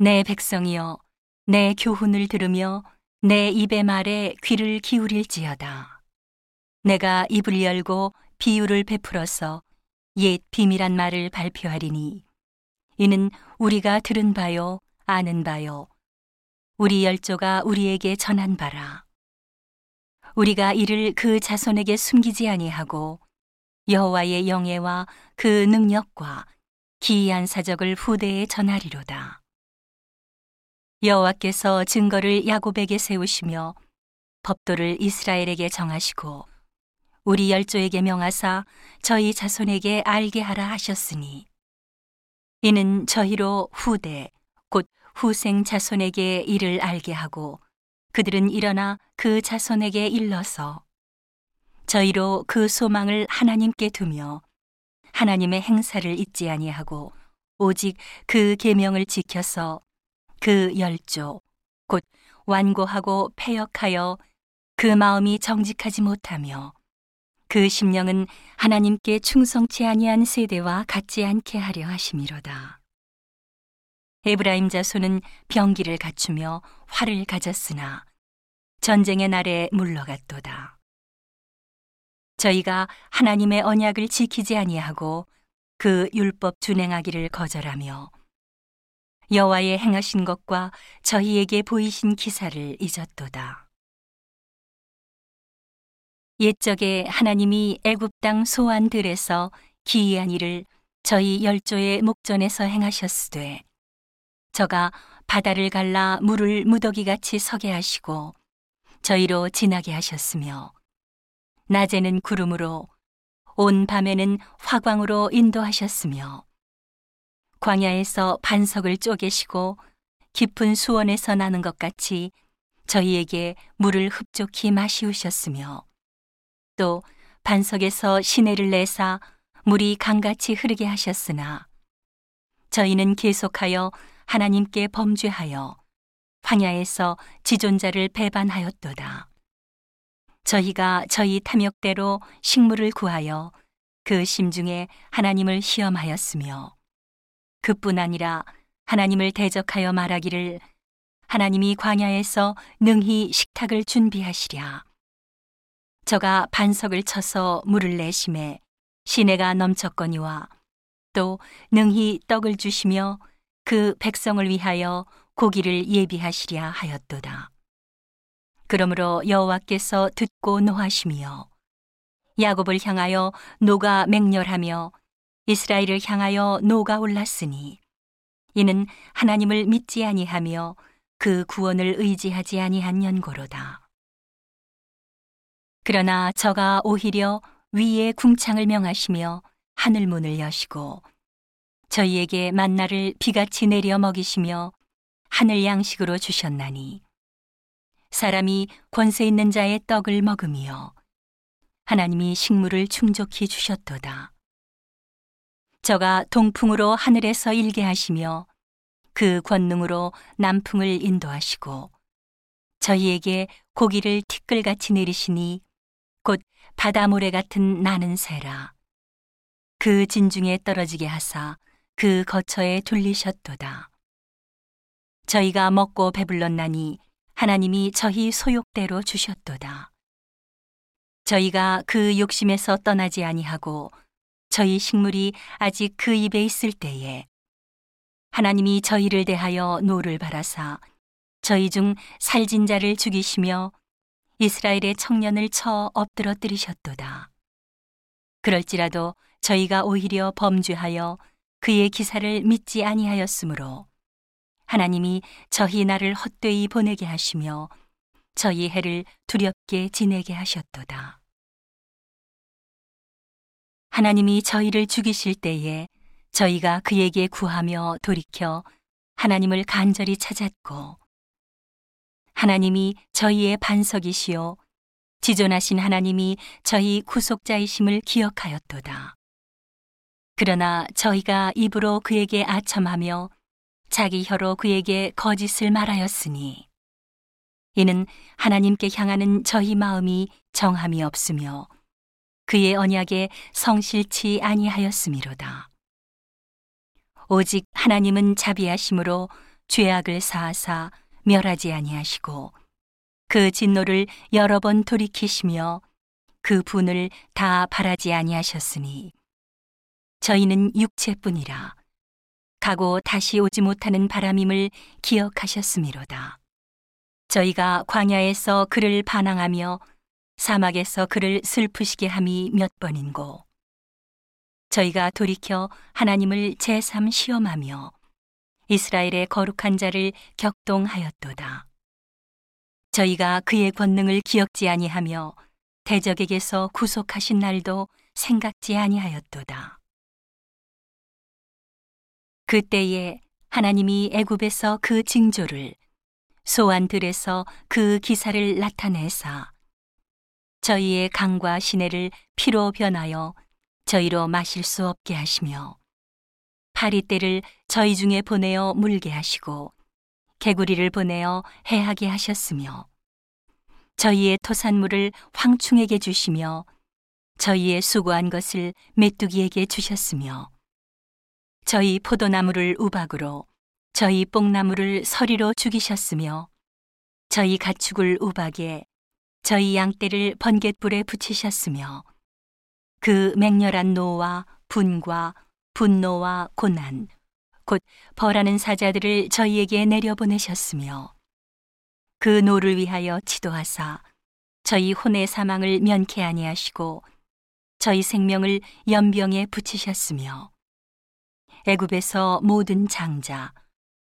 내 백성이여 내 교훈을 들으며 내 입의 말에 귀를 기울일지어다. 내가 입을 열고 비유를 베풀어서 옛 비밀한 말을 발표하리니 이는 우리가 들은 바요 아는 바요 우리 열조가 우리에게 전한 바라. 우리가 이를 그 자손에게 숨기지 아니하고 여호와의 영예와 그 능력과 기이한 사적을 후대에 전하리로다. 여호와께서 증거를 야곱에게 세우시며 법도를 이스라엘에게 정하시고 우리 열조에게 명하사 저희 자손에게 알게 하라 하셨으니 이는 저희로 후대 곧 후생 자손에게 이를 알게 하고 그들은 일어나 그 자손에게 일러서 저희로 그 소망을 하나님께 두며 하나님의 행사를 잊지 아니하고 오직 그 계명을 지켜서 그 열조 곧 완고하고 패역하여 그 마음이 정직하지 못하며 그 심령은 하나님께 충성치 아니한 세대와 같지 않게 하려 하심이로다. 에브라임 자손은 병기를 갖추며 활을 가졌으나 전쟁의 날에 물러갔도다. 저희가 하나님의 언약을 지키지 아니하고 그 율법 준행하기를 거절하며 여호와의 행하신 것과 저희에게 보이신 기사를 잊었도다. 옛적에 하나님이 애굽 땅 소환들에서 기이한 일을 저희 열조의 목전에서 행하셨으되 저가 바다를 갈라 물을 무더기 같이 서게 하시고 저희로 지나게 하셨으며 낮에는 구름으로 온 밤에는 화광으로 인도하셨으며 광야에서 반석을 쪼개시고 깊은 수원에서 나는 것 같이 저희에게 물을 흡족히 마시우셨으며 또 반석에서 시내를 내사 물이 강같이 흐르게 하셨으나 저희는 계속하여 하나님께 범죄하여 황야에서 지존자를 배반하였도다. 저희가 저희 탐욕대로 식물을 구하여 그 심중에 하나님을 시험하였으며 그뿐 아니라 하나님을 대적하여 말하기를 하나님이 광야에서 능히 식탁을 준비하시랴. 저가 반석을 쳐서 물을 내심에 시내가 넘쳤거니와 또 능히 떡을 주시며 그 백성을 위하여 고기를 예비하시랴 하였도다. 그러므로 여호와께서 듣고 노하심이요 야곱을 향하여 노가 맹렬하며 이스라엘을 향하여 노가 올랐으니 이는 하나님을 믿지 아니하며 그 구원을 의지하지 아니한 연고로다. 그러나 저가 오히려 위에 궁창을 명하시며 하늘 문을 여시고 저희에게 만나를 비같이 내려 먹이시며 하늘 양식으로 주셨나니 사람이 권세 있는 자의 떡을 먹으며 하나님이 식물을 충족히 주셨도다. 저가 동풍으로 하늘에서 일게 하시며 그 권능으로 남풍을 인도하시고 저희에게 고기를 티끌같이 내리시니 곧 바다 모래 같은 나는 새라 그 진중에 떨어지게 하사 그 거처에 둘리셨도다. 저희가 먹고 배불렀나니 하나님이 저희 소욕대로 주셨도다. 저희가 그 욕심에서 떠나지 아니하고 저희 식물이 아직 그 입에 있을 때에 하나님이 저희를 대하여 노를 발하사 저희 중 살진 자를 죽이시며 이스라엘의 청년을 쳐 엎드러뜨리셨도다. 그럴지라도 저희가 오히려 범죄하여 그의 기사를 믿지 아니하였으므로 하나님이 저희 날을 헛되이 보내게 하시며 저희 해를 두렵게 지내게 하셨도다. 하나님이 저희를 죽이실 때에 저희가 그에게 구하며 돌이켜 하나님을 간절히 찾았고 하나님이 저희의 반석이시요 지존하신 하나님이 저희 구속자이심을 기억하였도다. 그러나 저희가 입으로 그에게 아첨하며 자기 혀로 그에게 거짓을 말하였으니 이는 하나님께 향하는 저희 마음이 정함이 없으며 그의 언약에 성실치 아니하였음이로다. 오직 하나님은 자비하심으로 죄악을 사하사 멸하지 아니하시고 그 진노를 여러 번 돌이키시며 그 분을 다 바라지 아니하셨으니 저희는 육체뿐이라 가고 다시 오지 못하는 바람임을 기억하셨음이로다. 저희가 광야에서 그를 반항하며 사막에서 그를 슬프시게 함이 몇 번인고 저희가 돌이켜 하나님을 제삼 시험하며 이스라엘의 거룩한 자를 격동하였도다. 저희가 그의 권능을 기억지 아니하며 대적에게서 구속하신 날도 생각지 아니하였도다. 그때에 하나님이 애굽에서 그 징조를 소환들에서 그 기사를 나타내사 저희의 강과 시내를 피로 변하여 저희로 마실 수 없게 하시며 파리떼를 저희 중에 보내어 물게 하시고 개구리를 보내어 해하게 하셨으며 저희의 토산물을 황충에게 주시며 저희의 수고한 것을 메뚜기에게 주셨으며 저희 포도나무를 우박으로 저희 뽕나무를 서리로 죽이셨으며 저희 가축을 우박에 저희 양떼를 번갯불에 붙이셨으며 그 맹렬한 노와 분과 분노와 고난 곧 벌하는 사자들을 저희에게 내려보내셨으며 그 노를 위하여 치도하사 저희 혼의 사망을 면케 아니하시고 저희 생명을 연병에 붙이셨으며 애굽에서 모든 장자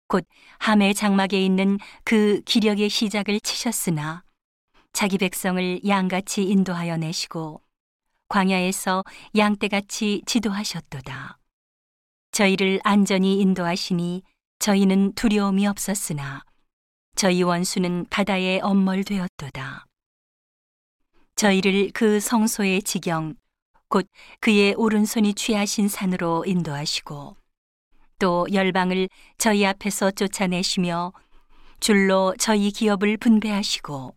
곧 함의 장막에 있는 그 기력의 시작을 치셨으나 자기 백성을 양같이 인도하여 내시고 광야에서 양떼같이 지도하셨도다. 저희를 안전히 인도하시니 저희는 두려움이 없었으나 저희 원수는 바다에 엄멀되었도다. 저희를 그 성소의 지경 곧 그의 오른손이 취하신 산으로 인도하시고 또 열방을 저희 앞에서 쫓아내시며 줄로 저희 기업을 분배하시고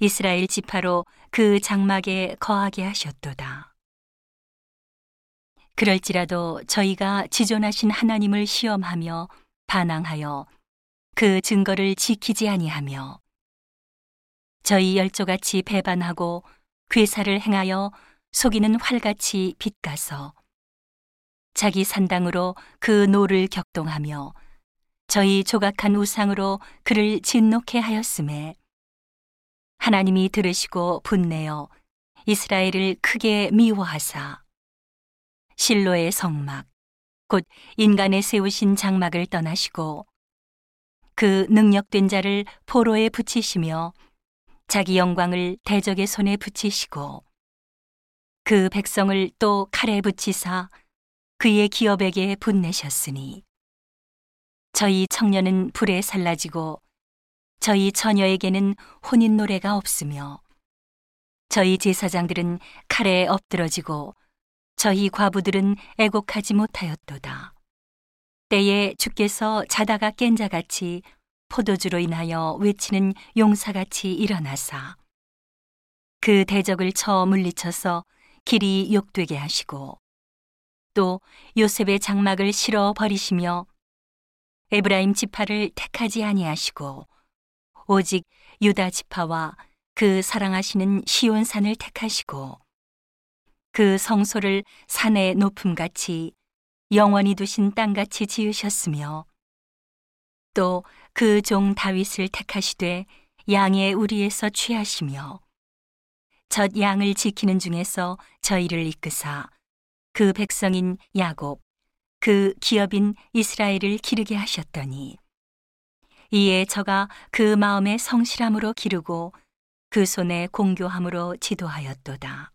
이스라엘 지파로 그 장막에 거하게 하셨도다. 그럴지라도 저희가 지존하신 하나님을 시험하며 반항하여 그 증거를 지키지 아니하며 저희 열조같이 배반하고 궤사를 행하여 속이는 활같이 빗가서 자기 산당으로 그 노를 격동하며 저희 조각한 우상으로 그를 진노케 하였으매 하나님이 들으시고 분내어 이스라엘을 크게 미워하사. 실로의 성막 곧 인간에 세우신 장막을 떠나시고 그 능력된 자를 포로에 붙이시며 자기 영광을 대적의 손에 붙이시고 그 백성을 또 칼에 붙이사 그의 기업에게 분내셨으니 저희 청년은 불에 살라지고 저희 처녀에게는 혼인 노래가 없으며 저희 제사장들은 칼에 엎드러지고 저희 과부들은 애곡하지 못하였도다. 때에 주께서 자다가 깬 자같이 포도주로 인하여 외치는 용사같이 일어나사 그 대적을 쳐 물리쳐서 길이 욕되게 하시고 또 요셉의 장막을 실어 버리시며 에브라임 지파를 택하지 아니하시고 오직 유다 지파와 그 사랑하시는 시온 산을 택하시고 그 성소를 산의 높음같이 영원히 두신 땅같이 지으셨으며 또 그 종 다윗을 택하시되 양의 우리에서 취하시며 첫 양을 지키는 중에서 저희를 이끄사 그 백성인 야곱 그 기업인 이스라엘을 기르게 하셨더니 이에 저가 그 마음의 성실함으로 기르고 그 손에 공교함으로 지도하였도다.